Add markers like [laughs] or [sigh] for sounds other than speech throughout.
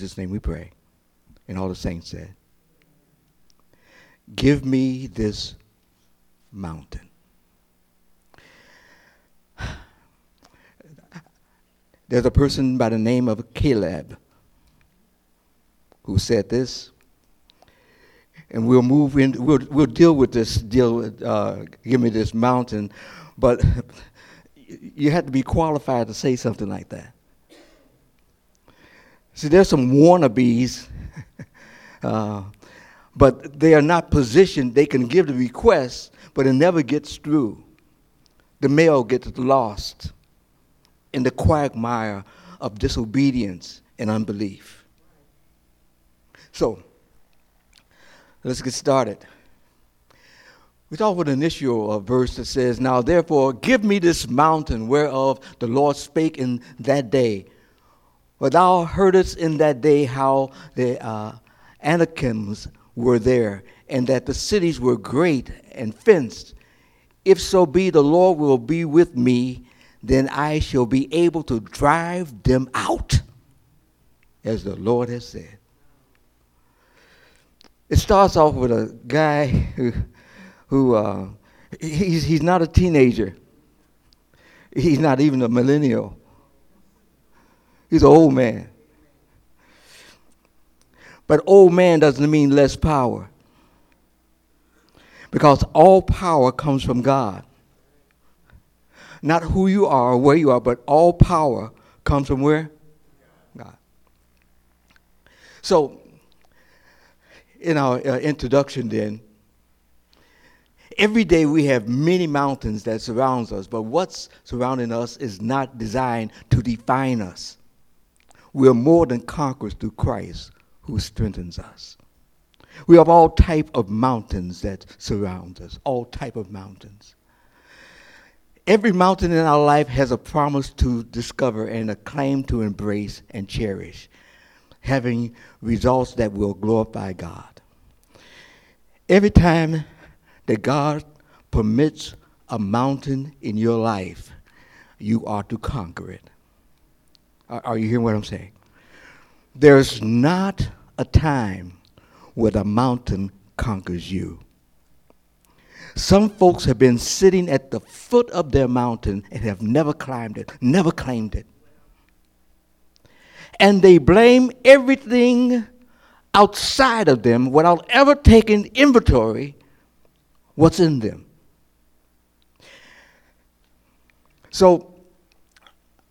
Jesus' name we pray. And all the saints said, Give me this mountain. [sighs] There's a person by the name of Caleb who said this. And we'll move in, we'll, we'll deal with this deal, uh, give me this mountain, but [laughs] you have to be qualified to say something like that. See, there's some wannabes, [laughs] uh, but they are not positioned. They can give the request, but it never gets through. The mail gets lost in the quagmire of disobedience and unbelief. So, let's get started. We start with an initial uh, verse that says, Now therefore, give me this mountain whereof the Lord spake in that day. For thou heardest in that day how the uh, Anakims were there, and that the cities were great and fenced. If so be the Lord will be with me, then I shall be able to drive them out, as the Lord has said. It starts off with a guy who who uh, he's, he's not a teenager. He's not even a millennial. He's an old man. But old man doesn't mean less power. Because all power comes from God. Not who you are or where you are, but all power comes from where? God. So, in our uh, introduction, then, every day we have many mountains that surrounds us, but what's surrounding us is not designed to define us. We are more than conquerors through Christ who strengthens us. We have all type of mountains that surround us, all type of mountains. Every mountain in our life has a promise to discover and a claim to embrace and cherish, having results that will glorify God. Every time that God permits a mountain in your life, you are to conquer it. Are, you hearing what I'm saying? There's not a time where the mountain conquers you. Some folks have been sitting at the foot of their mountain and have never climbed it, never claimed it. And they blame everything outside of them without ever taking inventory what's in them. So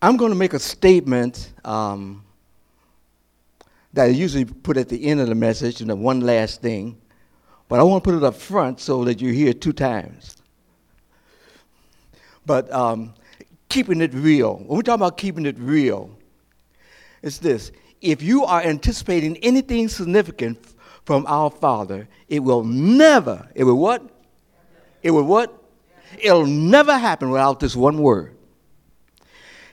I'm going to make a statement um, that I usually put at the end of the message, and the one last thing, but I want to put it up front so that you hear it two times. But um, keeping it real, when we talk about keeping it real, it's this. If you are anticipating anything significant from our Father, it will never, it will what? It will what? It'll never happen without this one word.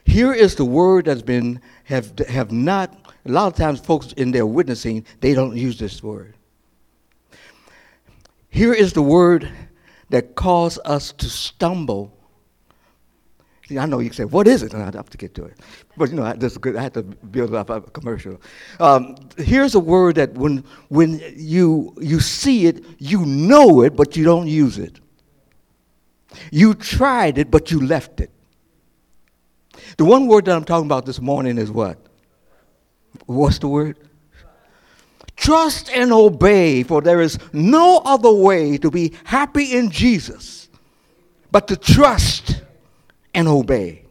Here is the word that's been, have, have not, a lot of times folks in their witnessing, they don't use this word. Here is the word that caused us to stumble. See, I know you say, what is it? And I'd have to get to it. But, you know, that's good. I had to build up a commercial. Um, here's a word that when, when you, you see it, you know it, but you don't use it. You tried it, but you left it. The one word that I'm talking about this morning is what? What's the word? Trust and obey, for there is no other way to be happy in Jesus but to trust and obey.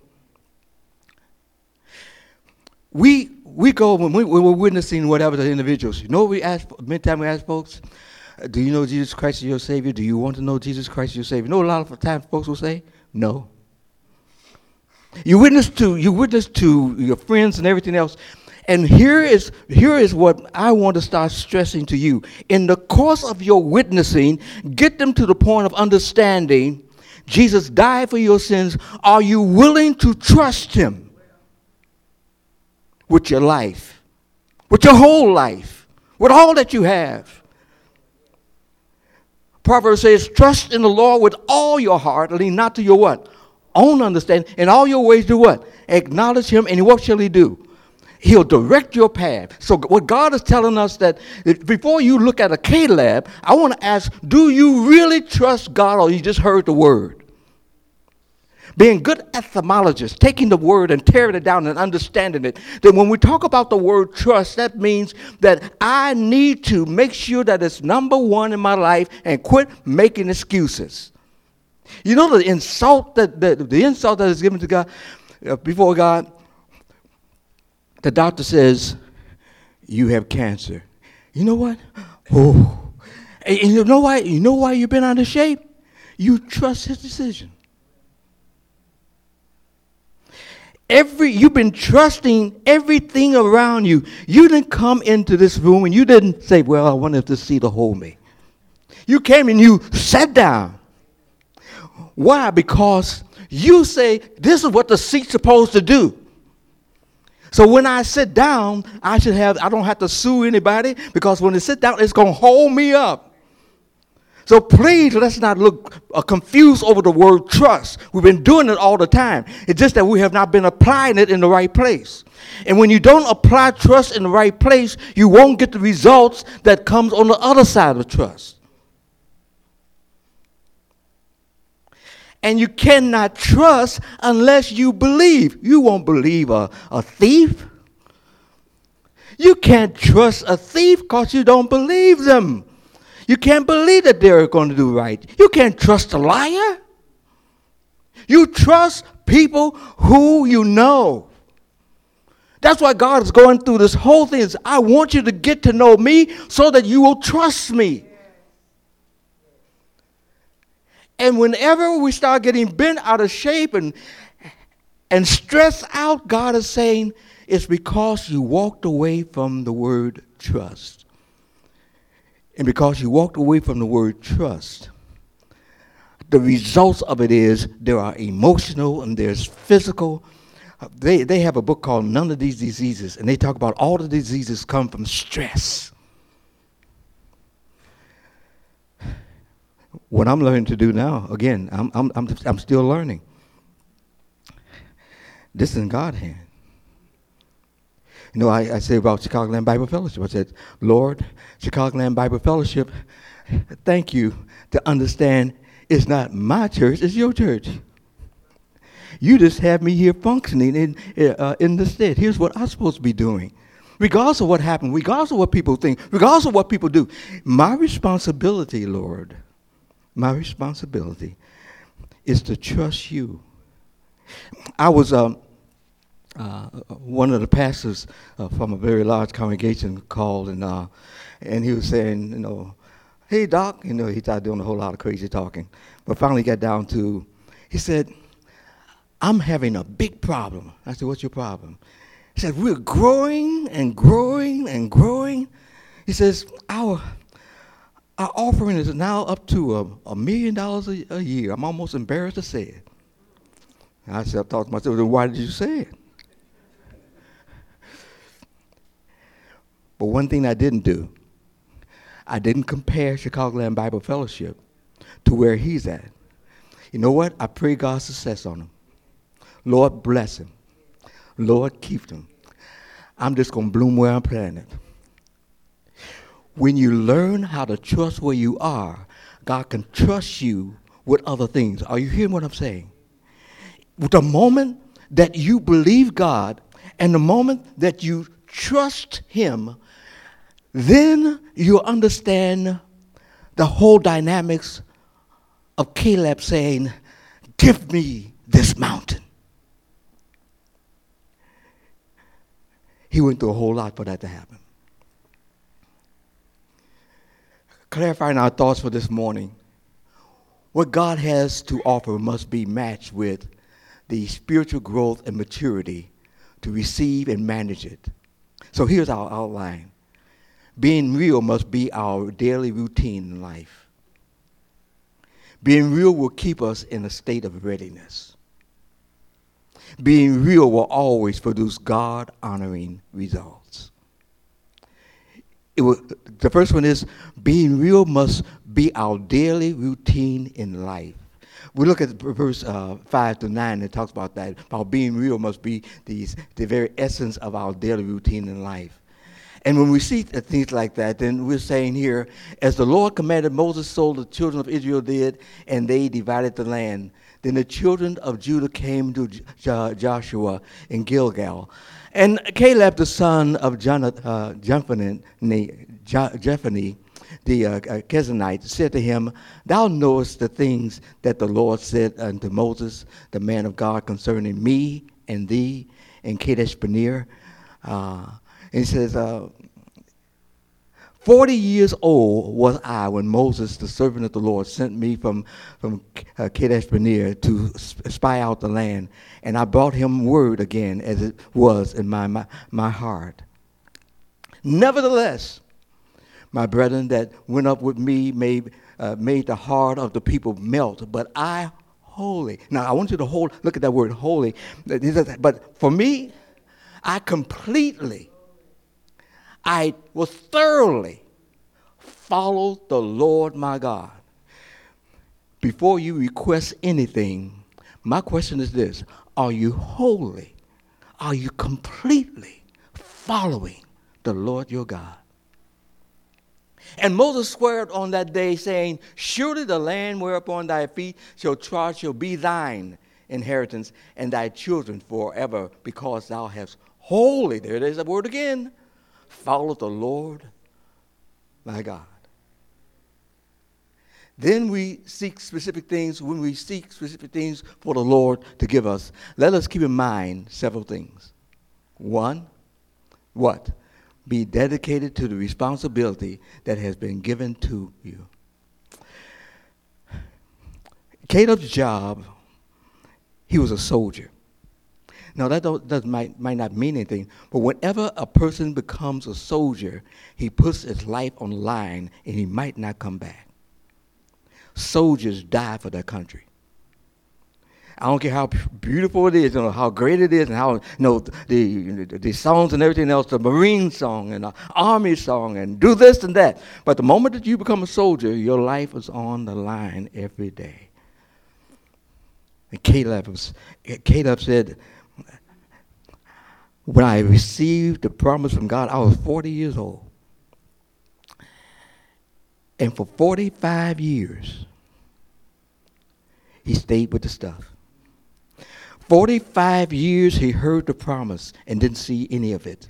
We, we go when, we, we're witnessing whatever the individuals. You know what we ask, many times we ask folks? Do you know Jesus Christ is your Savior? Do you want to know Jesus Christ is your Savior? You know a lot of times folks will say, no. You witness to you witness to your friends and everything else. And here is here is what I want to start stressing to you. In the course of your witnessing, get them to the point of understanding Jesus died for your sins. Are you willing to trust him with your life? With your whole life? With all that you have? Proverbs says, trust in the Lord with all your heart, lean not to your what? Own understanding. In all your ways do what? Acknowledge him, and what shall he do? He'll direct your path. So, what God is telling us that before you look at a Caleb, I want to ask do you really trust God or you just heard the word? Being good etymologists, taking the word and tearing it down and understanding it. Then, when we talk about the word trust, that means that I need to make sure that it's number one in my life and quit making excuses. You know the insult that the, the insult that is given to God uh, before God the doctor says, You have cancer. You know what? Oh. And you know why? You know why you've been out of shape? You trust his decision. Every you've been trusting everything around you. You didn't come into this room and you didn't say, Well, I if this seat will hold me. You came and you sat down. Why? Because you say, This is what the seat's supposed to do. So when I sit down, I should have, I don't have to sue anybody because when I sit down, it's going to hold me up. So please, let's not look uh, confused over the word trust. We've been doing it all the time. It's just that we have not been applying it in the right place. And when you don't apply trust in the right place, you won't get the results that comes on the other side of trust. And you cannot trust unless you believe. You won't believe a, a thief. You can't trust a thief because you don't believe them. You can't believe that they're going to do right. You can't trust a liar. You trust people who you know. That's why God is going through this whole thing. I want you to get to know me so that you will trust me. And whenever we start getting bent out of shape and, and stressed out, God is saying it's because you walked away from the word trust. And because you walked away from the word trust, the results of it is there are emotional and there's physical. They, they have a book called None of These Diseases, and they talk about all the diseases come from stress. What I'm learning to do now, again, I'm, I'm, I'm, I'm still learning. This is in God's hand. You know, I, I say about Chicagoland Bible Fellowship, I said, Lord, Chicagoland Bible Fellowship, thank you to understand it's not my church, it's your church. You just have me here functioning in, uh, in the stead. Here's what I'm supposed to be doing. Regardless of what happened, regardless of what people think, regardless of what people do, my responsibility, Lord, my responsibility is to trust you. I was um, uh, one of the pastors uh, from a very large congregation called, and uh, and he was saying, you know, hey doc, you know, he started doing a whole lot of crazy talking, but finally got down to, he said, I'm having a big problem. I said, what's your problem? He said, we're growing and growing and growing. He says, our our offering is now up to a, a million dollars a year. I'm almost embarrassed to say it. I said, I thought to myself, why did you say it? But one thing I didn't do, I didn't compare Chicagoland Bible Fellowship to where he's at. You know what? I pray God's success on him. Lord, bless him. Lord, keep him. I'm just going to bloom where I'm planted. When you learn how to trust where you are, God can trust you with other things. Are you hearing what I'm saying? The moment that you believe God and the moment that you trust Him, then you understand the whole dynamics of Caleb saying, Give me this mountain. He went through a whole lot for that to happen. Clarifying our thoughts for this morning. What God has to offer must be matched with the spiritual growth and maturity to receive and manage it. So here's our outline. Being real must be our daily routine in life. Being real will keep us in a state of readiness. Being real will always produce God honoring results was, the first one is being real must be our daily routine in life. we look at verse uh, 5 to 9, it talks about that. About being real must be these, the very essence of our daily routine in life. And when we see things like that, then we're saying here, as the Lord commanded Moses, so the children of Israel did, and they divided the land. Then the children of Judah came to Joshua in Gilgal. And Caleb, the son of Jonathan, uh, the uh, uh, said to him, Thou knowest the things that the Lord said unto Moses, the man of God, concerning me and thee and Kadesh Barnea. Uh, and he says, uh, Forty years old was I when Moses, the servant of the Lord, sent me from, from uh, Kadesh Barnea to spy out the land. And I brought him word again as it was in my, my, my heart. Nevertheless, my brethren that went up with me made, uh, made the heart of the people melt, but I holy. Now I want you to hold, look at that word holy. But for me, I completely I will thoroughly follow the Lord my God. Before you request anything, my question is this Are you wholly, are you completely following the Lord your God? And Moses swore on that day, saying, Surely the land whereupon thy feet shall trod shall be thine inheritance, and thy children forever, because thou hast wholly, there it is, that word again, follow the Lord my God. Then we seek specific things. When we seek specific things for the Lord to give us, let us keep in mind several things. One, what? Be dedicated to the responsibility that has been given to you. Caleb's job, he was a soldier. Now, that does, might, might not mean anything, but whenever a person becomes a soldier, he puts his life on the line and he might not come back. Soldiers die for their country. I don't care how beautiful it is, you know, how great it is, and how you know the, the, songs and everything else, the Marine song and the Army song, and do this and that. But the moment that you become a soldier, your life is on the line every day. And Caleb, Caleb said, when I received the promise from God, I was 40 years old. And for 45 years, he stayed with the stuff. 45 years he heard the promise and didn't see any of it.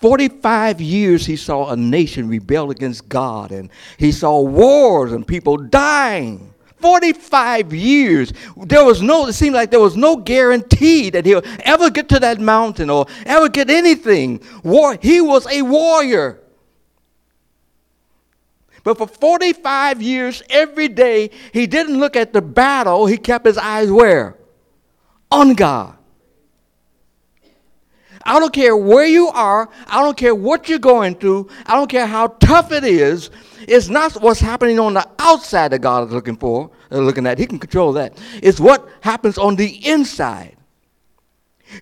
45 years he saw a nation rebel against God and he saw wars and people dying. 45 years, there was no, it seemed like there was no guarantee that he'll ever get to that mountain or ever get anything. War, he was a warrior. But for 45 years, every day, he didn't look at the battle, he kept his eyes where? On God. I don't care where you are. I don't care what you're going through. I don't care how tough it is. It's not what's happening on the outside that God is looking for, uh, looking at. He can control that. It's what happens on the inside.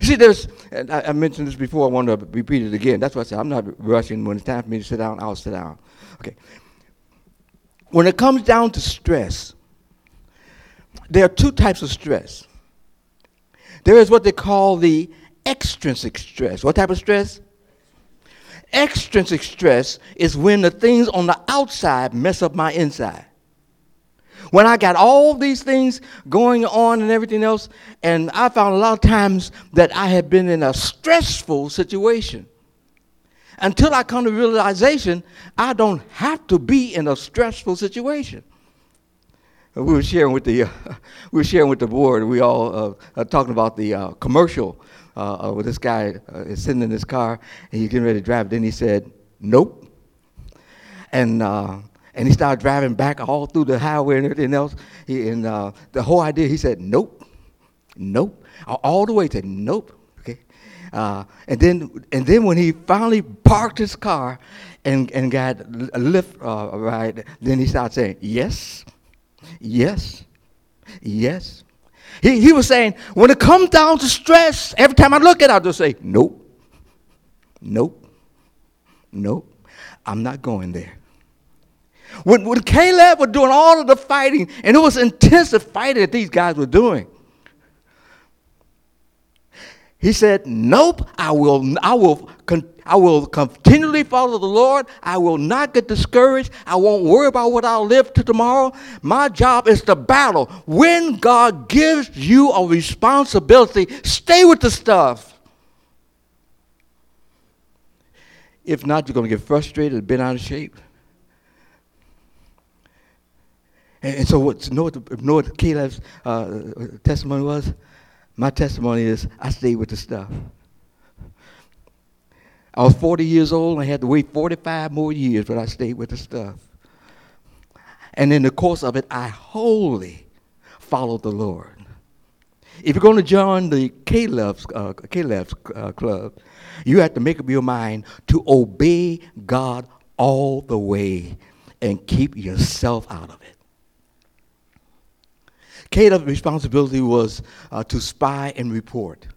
See, there's, I, I, mentioned this before, I want to repeat it again. That's why I said I'm not rushing. When it's time for me to sit down, I'll sit down. Okay. When it comes down to stress, there are two types of stress. There is what they call the extrinsic stress. What type of stress? Extrinsic stress is when the things on the outside mess up my inside. When I got all these things going on and everything else, and I found a lot of times that I had been in a stressful situation. Until I come to realization, I don't have to be in a stressful situation. We were sharing with the, uh, [laughs] we were sharing with the board. We all uh, talking about the uh, commercial uh, uh, with this guy uh, is sitting in his car and he's getting ready to drive. Then he said, "Nope," and uh, and he started driving back all through the highway and everything else. He, and uh, the whole idea, he said, "Nope, nope," all the way to "Nope." Okay, uh, and then and then when he finally parked his car and and got a lift ride, then he started saying, "Yes, yes, yes." He, he was saying, when it comes down to stress, every time I look at it, I'll just say, nope, nope, nope, I'm not going there. When, when Caleb was doing all of the fighting, and it was intensive fighting that these guys were doing. He said, Nope, I will, I will, I will continually follow the Lord. I will not get discouraged. I won't worry about what I'll live to tomorrow. My job is to battle. When God gives you a responsibility, stay with the stuff. If not, you're going to get frustrated, bent out of shape. And, and so, what, you know what, the, know what Caleb's uh, testimony was? My testimony is I stayed with the stuff. I was 40 years old. I had to wait 45 more years, but I stayed with the stuff. And in the course of it, I wholly followed the Lord. If you're going to join the Caleb's, uh, Caleb's uh, club, you have to make up your mind to obey God all the way and keep yourself out of it. Caleb's responsibility was uh, to spy and report.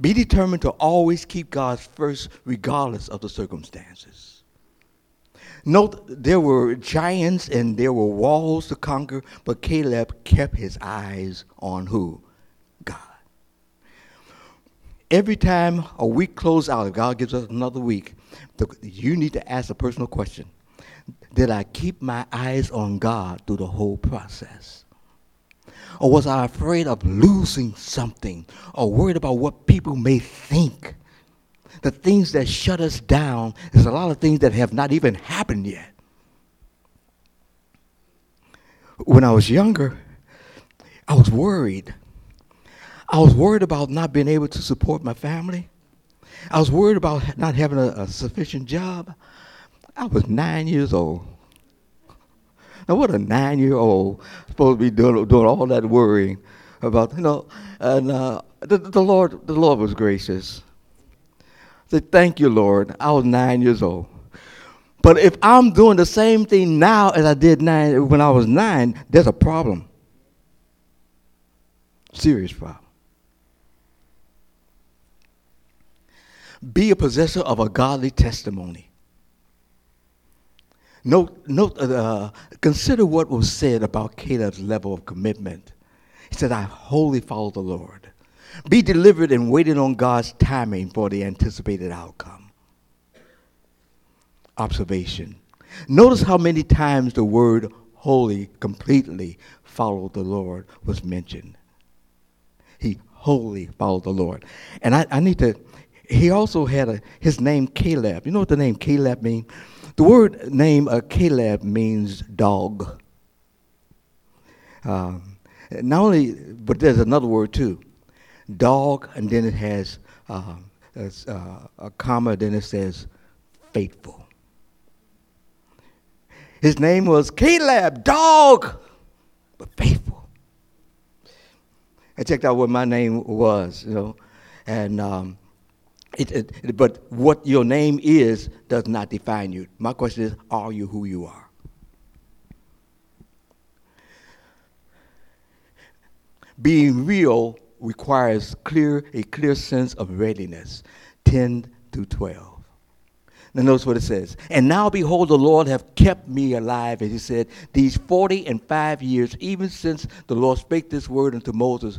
Be determined to always keep God first, regardless of the circumstances. Note there were giants and there were walls to conquer, but Caleb kept his eyes on who? God. Every time a week closes out, if God gives us another week, you need to ask a personal question Did I keep my eyes on God through the whole process? Or was I afraid of losing something or worried about what people may think? The things that shut us down is a lot of things that have not even happened yet. When I was younger, I was worried. I was worried about not being able to support my family. I was worried about not having a, a sufficient job. I was nine years old. Now, what a nine-year-old supposed to be doing, doing all that worrying about, you know, and uh, the, the Lord, the Lord was gracious. I said, thank you, Lord. I was nine years old. But if I'm doing the same thing now as I did nine when I was nine, there's a problem. Serious problem. Be a possessor of a godly testimony. Note, note uh, consider what was said about Caleb's level of commitment. He said, I wholly follow the Lord. Be delivered and waiting on God's timing for the anticipated outcome. Observation. Notice how many times the word wholly, completely followed the Lord was mentioned. He wholly followed the Lord. And I, I need to, he also had a, his name Caleb. You know what the name Caleb means? The word name uh, Caleb means dog. Um, not only, but there's another word too. Dog, and then it has uh, uh, a comma, then it says faithful. His name was Caleb, dog, but faithful. I checked out what my name was, you know, and um, it, it, but what your name is does not define you. My question is, are you who you are? Being real requires clear a clear sense of readiness. 10 to 12. Now notice what it says. And now behold, the Lord have kept me alive, as he said, these forty and five years, even since the Lord spake this word unto Moses,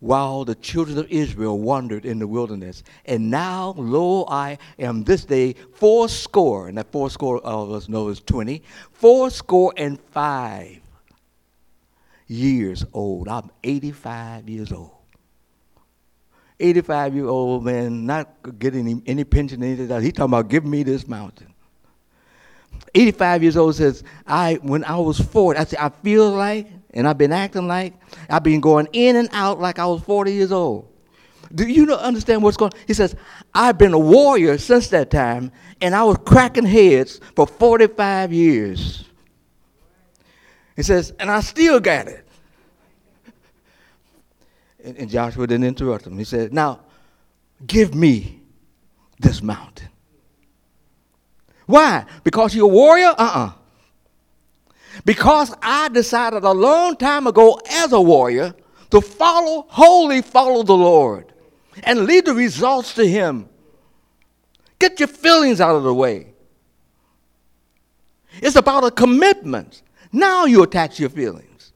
while the children of Israel wandered in the wilderness. And now, lo, I am this day fourscore, and that fourscore of us know is 20, fourscore and five years old. I'm 85 years old. 85 year old man, not getting any, any pension, anything. He's talking about giving me this mountain. 85 years old says, I when I was 40, I said, I feel like and I've been acting like I've been going in and out like I was 40 years old. Do you not understand what's going on? He says, I've been a warrior since that time, and I was cracking heads for 45 years. He says, and I still got it. And, and Joshua didn't interrupt him. He said, Now, give me this mountain. Why? Because you're a warrior? Uh uh-uh. uh because I decided a long time ago as a warrior to follow, wholly follow the Lord and leave the results to Him. Get your feelings out of the way. It's about a commitment. Now you attach your feelings.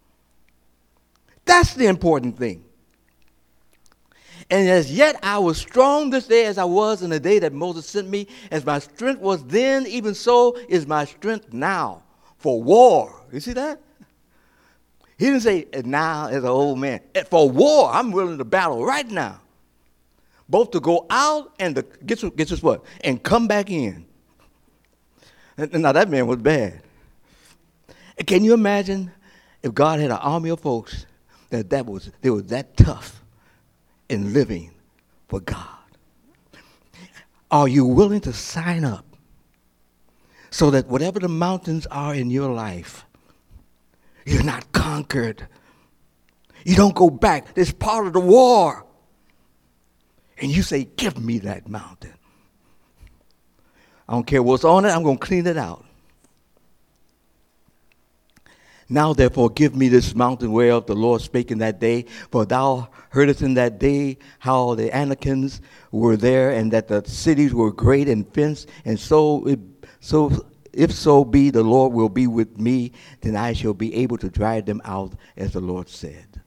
That's the important thing. And as yet I was strong this day as I was in the day that Moses sent me, as my strength was then, even so is my strength now for war. You see that? He didn't say now as an old man. Eh, for war, I'm willing to battle right now. Both to go out and to get get this what? And come back in. Now that man was bad. Can you imagine if God had an army of folks that, that was they were that tough in living for God? Are you willing to sign up so that whatever the mountains are in your life, you're not conquered? You don't go back. It's part of the war. And you say, Give me that mountain. I don't care what's on it, I'm going to clean it out. Now, therefore, give me this mountain whereof the Lord spake in that day. For thou heardest in that day how the Anakims were there, and that the cities were great and fenced. And so, it, so if so be the Lord will be with me, then I shall be able to drive them out, as the Lord said.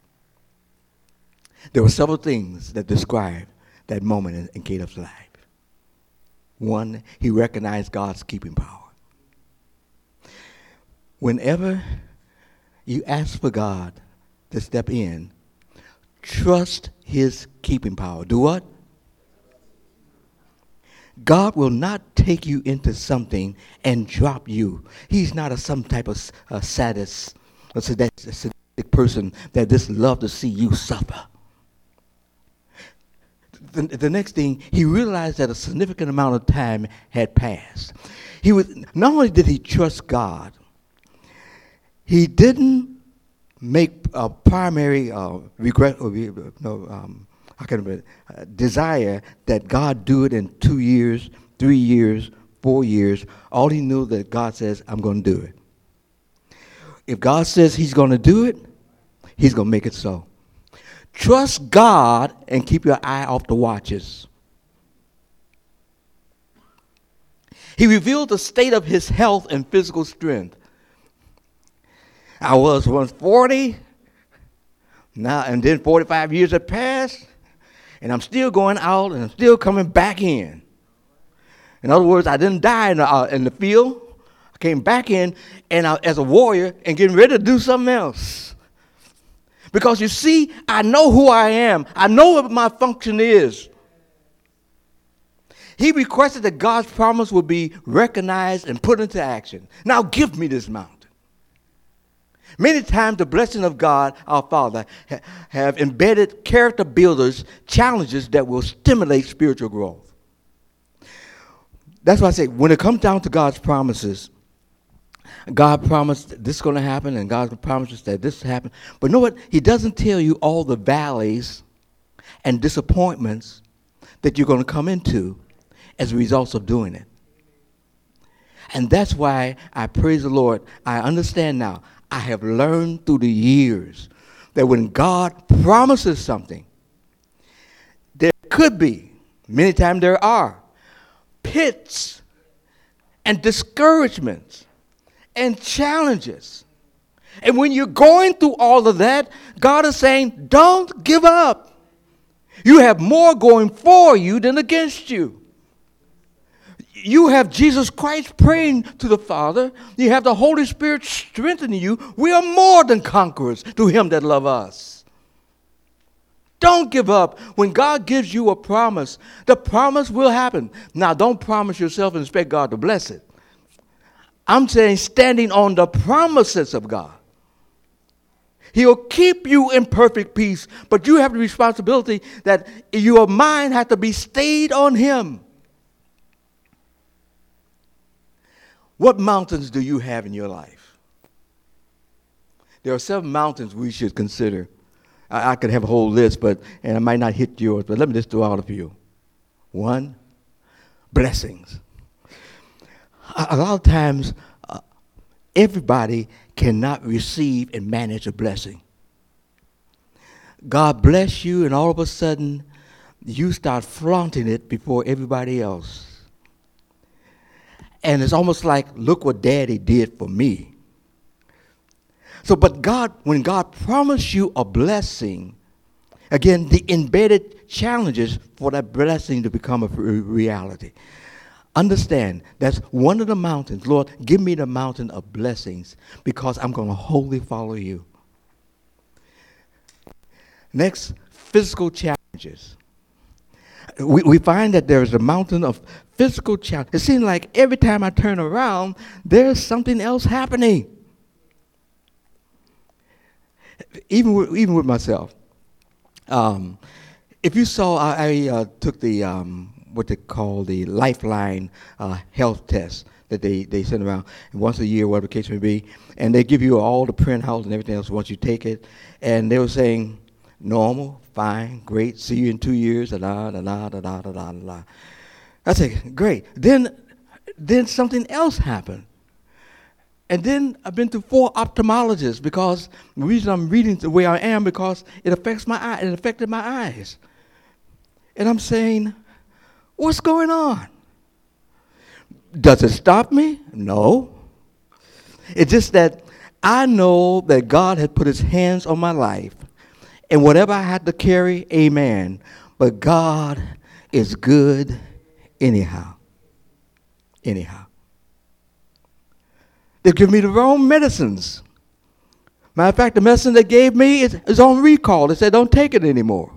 There were several things that describe that moment in, Caleb's life. One, he recognized God's keeping power. Whenever you ask for God to step in, trust his keeping power. Do what? God will not take you into something and drop you. He's not a, some type of a sadist, a sadistic person that just love to see you suffer. The, the next thing, he realized that a significant amount of time had passed. He was, not only did he trust God, he didn't make a primary uh, regret or no, um, how can I, uh, desire that God do it in two years, three years, four years. All he knew that God says, I'm going to do it. If God says he's going to do it, he's going to make it so. Trust God and keep your eye off the watches. He revealed the state of his health and physical strength. I was once 40, now and then 45 years have passed, and I'm still going out and I'm still coming back in. In other words, I didn't die in the, uh, in the field. I came back in and I, as a warrior and getting ready to do something else. Because you see, I know who I am. I know what my function is. He requested that God's promise would be recognized and put into action. Now give me this mountain. Many times, the blessing of God, our Father, ha- have embedded character builders challenges that will stimulate spiritual growth. That's why I say, when it comes down to God's promises, God promised this is going to happen, and God promises that this happen. But know what? He doesn't tell you all the valleys and disappointments that you're going to come into as a result of doing it. And that's why I praise the Lord. I understand now. I have learned through the years that when God promises something, there could be, many times there are, pits and discouragements and challenges. And when you're going through all of that, God is saying, don't give up. You have more going for you than against you you have Jesus Christ praying to the Father. You have the Holy Spirit strengthening you. We are more than conquerors to Him that love us. Don't give up. When God gives you a promise, the promise will happen. Now, don't promise yourself and expect God to bless it. I'm saying standing on the promises of God. He'll keep you in perfect peace, but you have the responsibility that your mind has to be stayed on Him. What mountains do you have in your life? There are seven mountains we should consider. I, I could have a whole list, but and I might not hit yours, but let me just throw out a few. One, blessings. A, a lot of times, uh, everybody cannot receive and manage a blessing. God bless you, and all of a sudden, you start flaunting it before everybody else And it's almost like, look what daddy did for me. So, but God, when God promised you a blessing, again, the embedded challenges for that blessing to become a reality. Understand, that's one of the mountains. Lord, give me the mountain of blessings because I'm going to wholly follow you. Next, physical challenges. We, we find that there is a mountain of physical challenge. It seems like every time I turn around, there's something else happening. Even with, even with myself. Um, if you saw, I, I uh, took the um, what they call the Lifeline uh, health test that they, they send around once a year, whatever the case may be, and they give you all the printouts and everything else once you take it. And they were saying, normal, fine, great, see you in two years, da da da da da da da da. I said, great. Then, then something else happened. And then I've been to four ophthalmologists because the reason I'm reading the way I am because it affects my eye. It affected my eyes. And I'm saying, what's going on? Does it stop me? No. It's just that I know that God had put his hands on my life. And whatever I had to carry, amen. But God is good anyhow. Anyhow. They give me the wrong medicines. Matter of fact, the medicine they gave me is, is on recall. They said, don't take it anymore.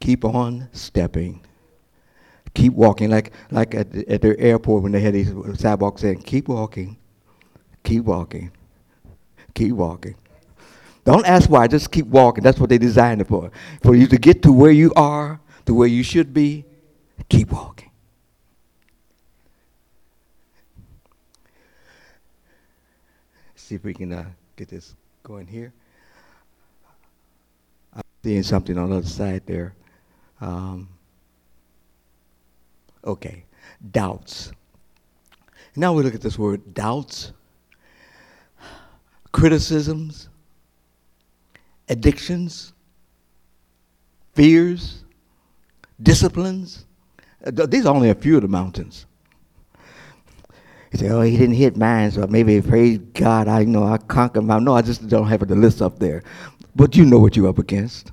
Keep on stepping. Keep walking, like, like at, the, at the airport when they had these sidewalks saying, keep walking, keep walking, keep walking. Don't ask why, just keep walking. That's what they designed it for. For you to get to where you are, to where you should be, keep walking. See if we can uh, get this going here. I'm seeing something on the other side there. Um, okay, doubts. Now we look at this word doubts, criticisms, addictions, fears, disciplines. Uh, these are only a few of the mountains. He said, oh, he didn't hit mine, so maybe praise God, I know I conquered mine. No, I just don't have the list up there. But you know what you're up against.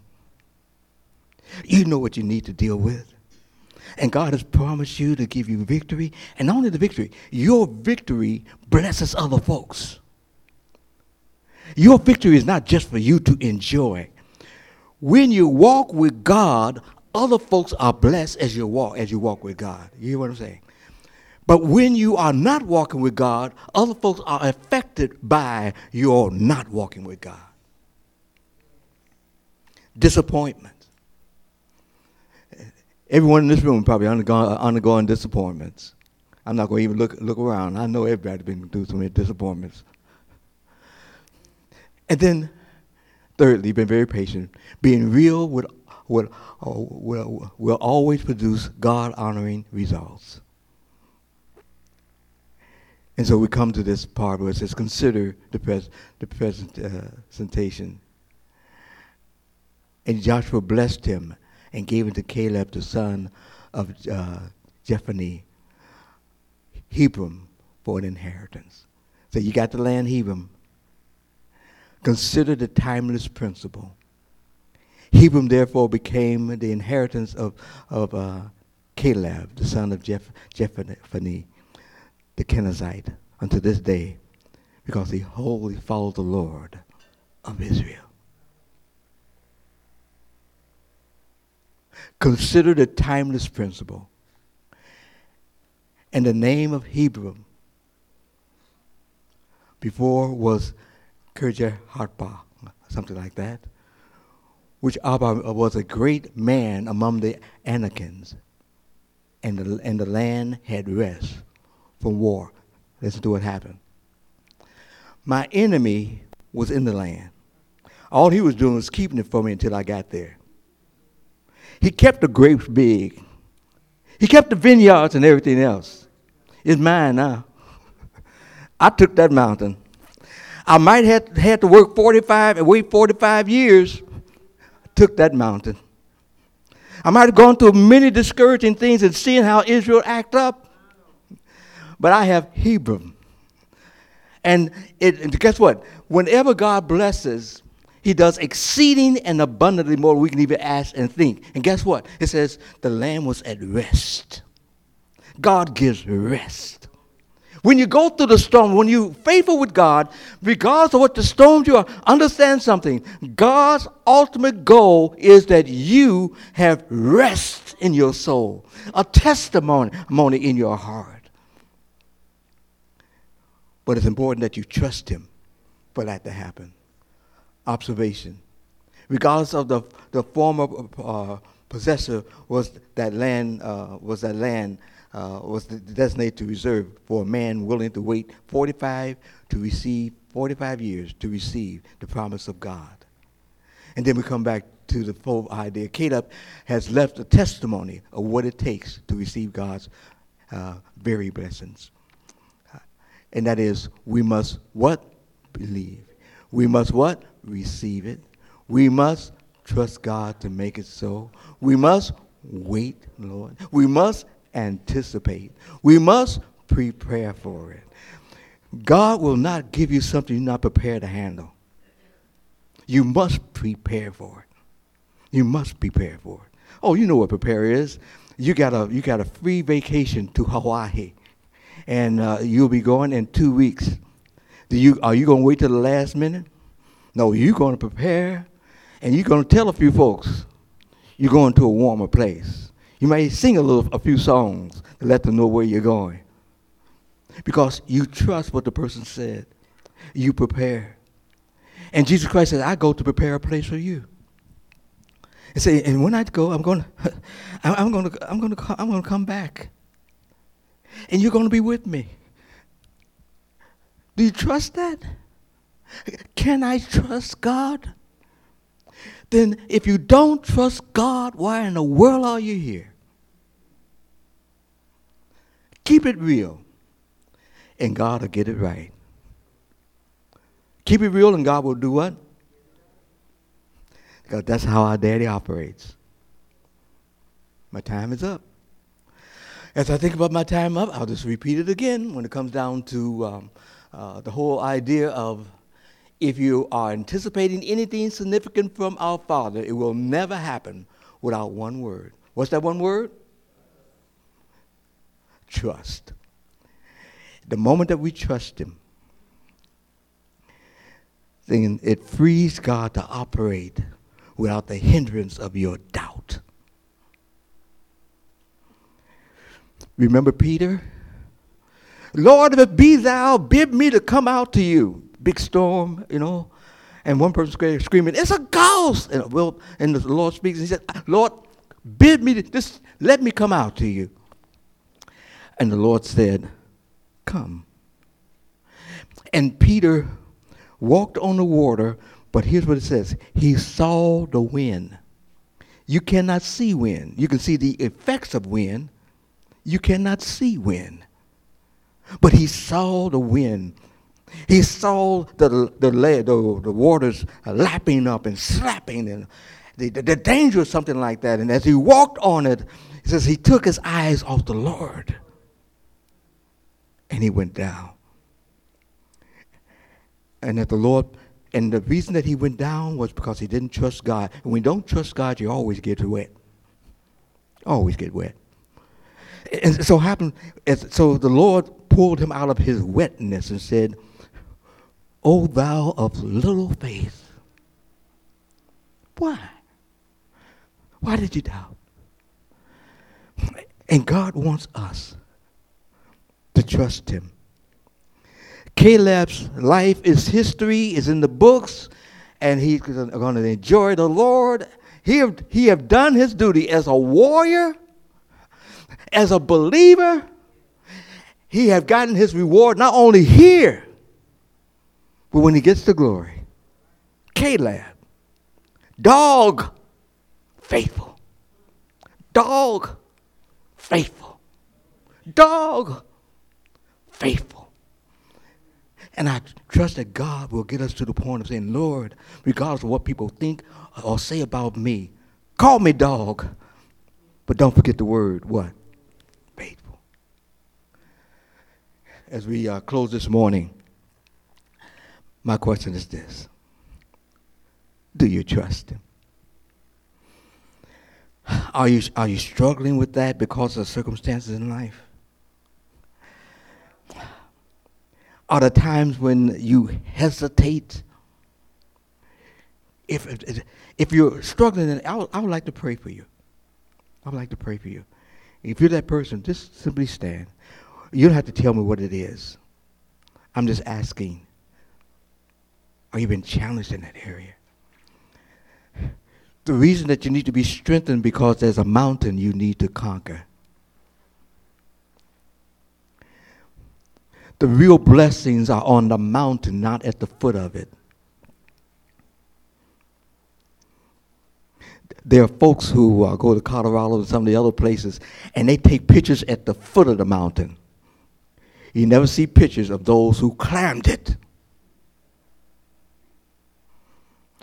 You know what you need to deal with. And God has promised you to give you victory. And not only the victory, your victory blesses other folks. Your victory is not just for you to enjoy. When you walk with God, other folks are blessed as you walk as you walk with God. You hear what I'm saying? But when you are not walking with God, other folks are affected by your not walking with God. Disappointment. Everyone in this room probably undergone, uh, undergoing disappointments. I'm not going to even look, look around. I know everybody's been through so many disappointments. And then, thirdly, been very patient. Being real will, will, will, will always produce God honoring results. And so we come to this part where it says, consider the, pres- the presentation. And Joshua blessed him and gave it to Caleb, the son of uh, Jephunneh, Hebron for an inheritance. So you got the land Hebron. Consider the timeless principle. Hebron therefore became the inheritance of, of uh, Caleb, the son of Jeph- Jephunneh, the Kenizzite, unto this day, because he wholly followed the Lord of Israel. Consider the timeless principle. And the name of Hebron before was Kirjath Arba, something like that, which Abba was a great man among the Anakims, and the, and the land had rest from war. Listen to what happened. My enemy was in the land. All he was doing was keeping it for me until I got there. He kept the grapes big. He kept the vineyards and everything else. It's mine now. [laughs] I took that mountain. I might have had to work 45 and wait 45 years. I took that mountain. I might have gone through many discouraging things and seen how Israel act up. But I have Hebron. And, it, and guess what? Whenever God blesses, he does exceeding and abundantly more than we can even ask and think. And guess what? It says the land was at rest. God gives rest. When you go through the storm, when you're faithful with God, regardless of what the storms you are, understand something. God's ultimate goal is that you have rest in your soul, a testimony in your heart. But it's important that you trust Him for that to happen observation. Regardless of the, the former uh, possessor was that land, uh, was that land uh, was designated to reserve for a man willing to wait 45 to receive 45 years to receive the promise of God. And then we come back to the full idea. Caleb has left a testimony of what it takes to receive God's uh, very blessings. And that is, we must what? Believe. We must what? receive it. We must trust God to make it so. We must wait, Lord. We must anticipate. We must prepare for it. God will not give you something you're not prepared to handle. You must prepare for it. You must prepare for it. Oh, you know what prepare is. You got a you got a free vacation to Hawaii, and uh, you'll be going in two weeks. Do you are you going to wait till the last minute? No, you're going to prepare and you're going to tell a few folks you're going to a warmer place. You may sing a little, a few songs to let them know where you're going. Because you trust what the person said. You prepare. And Jesus Christ said, I go to prepare a place for you. And say, and when I go, I'm going [laughs] I'm going to, I'm going to, I'm going to come back. And you're going to be with me. Do you trust that? Can I trust God? Then, if you don't trust God, why in the world are you here? Keep it real, and God will get it right. Keep it real, and God will do what? Because that's how our daddy operates. My time is up. As I think about my time up, I'll just repeat it again when it comes down to um, uh, the whole idea of if you are anticipating anything significant from our Father, it will never happen without one word. What's that one word? Trust. The moment that we trust Him, then it frees God to operate without the hindrance of your doubt. Remember Peter? Lord, if it be thou, bid me to come out to you big storm, you know, and one person screaming, "It's a ghost!" And well, and the Lord speaks, and He said, "Lord, bid me just let me come out to you." And the Lord said, "Come." And Peter walked on the water, but here's what it says: He saw the wind. You cannot see wind. You can see the effects of wind. You cannot see wind. But he saw the wind he saw the, the, the, the waters lapping up and slapping and the, the, the danger of something like that. And as he walked on it, he says he took his eyes off the Lord and he went down. And that the Lord, and the reason that he went down was because he didn't trust God. And when you don't trust God, you always get wet. Always get wet. And so happened, so the Lord pulled him out of his wetness and said, O thou of little faith. Why? Why did you doubt? And God wants us to trust him. Caleb's life is history, is in the books, and he's going to enjoy the Lord. He have, he have done his duty as a warrior, as a believer. He have gotten his reward not only here, but when he gets to glory, Caleb, dog, faithful. Dog, faithful. Dog, faithful. And I trust that God will get us to the point of saying, Lord, regardless of what people think or say about me, call me dog, But don't forget the word, what? Faithful. As we uh, close this morning, my question is this Do you trust Him? Are you, are you struggling with that because of circumstances in life? Are there times when you hesitate? If, if, if you're struggling, I would, I would like to pray for you. I would like to pray for you. If you're that person, just simply stand. You don't have to tell me what it is. I'm just asking. Are you been challenged in that area? The reason that you need to be strengthened because there's a mountain you need to conquer. The real blessings are on the mountain, not at the foot of it. There are folks who uh, go to Colorado and some of the other places, and they take pictures at the foot of the mountain. You never see pictures of those who climbed it.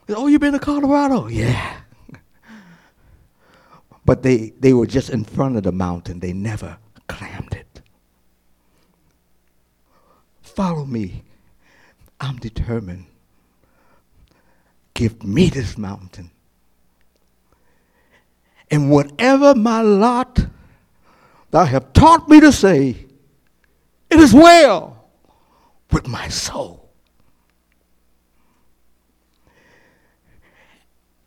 Oh, you've been to Colorado? Yeah. but they, they were just in front of the mountain. They never climbed it. Follow me. I'm determined. Give me this mountain. And whatever my lot thou have taught me to say, it is well with my soul.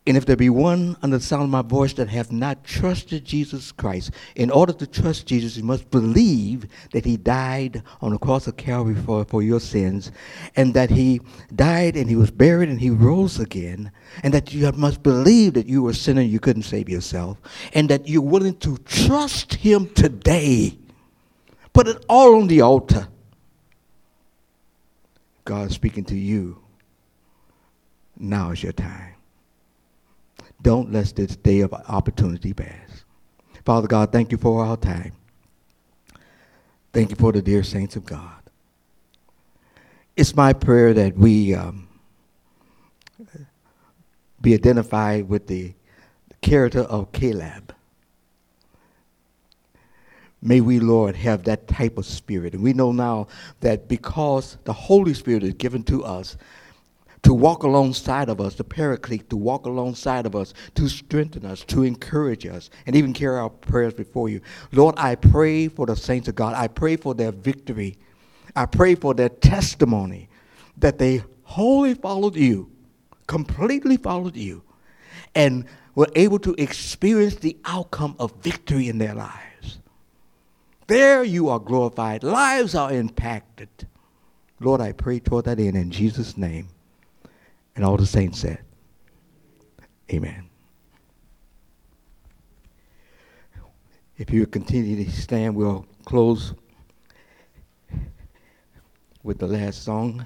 And if there be one under the sound of my voice that have not trusted Jesus Christ, in order to trust Jesus, you must believe that he died on the cross of Calvary for, for your sins, and that he died and he was buried and he rose again, and that you must believe that you were a sinner and you couldn't save yourself, and that you're willing to trust him today. Put it all on the altar. God speaking to you. Now is your time. Don't let this day of opportunity pass. Father God, thank you for our time. Thank you for the dear saints of God. It's my prayer that we um, be identified with the character of Caleb. May we, Lord, have that type of spirit. And we know now that because the Holy Spirit is given to us, to walk alongside of us, the paraclete, to walk alongside of us, to strengthen us, to encourage us, and even carry our prayers before you. Lord, I pray for the saints of God. I pray for their victory. I pray for their testimony that they wholly followed you, completely followed you, and were able to experience the outcome of victory in their lives. There you are glorified, lives are impacted. Lord, I pray toward that end in Jesus' name. And all the saints said, Amen. If you continue to stand, we'll close with the last song.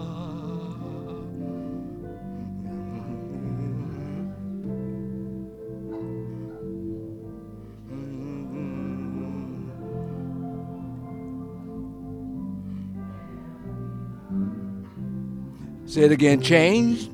Say it again, change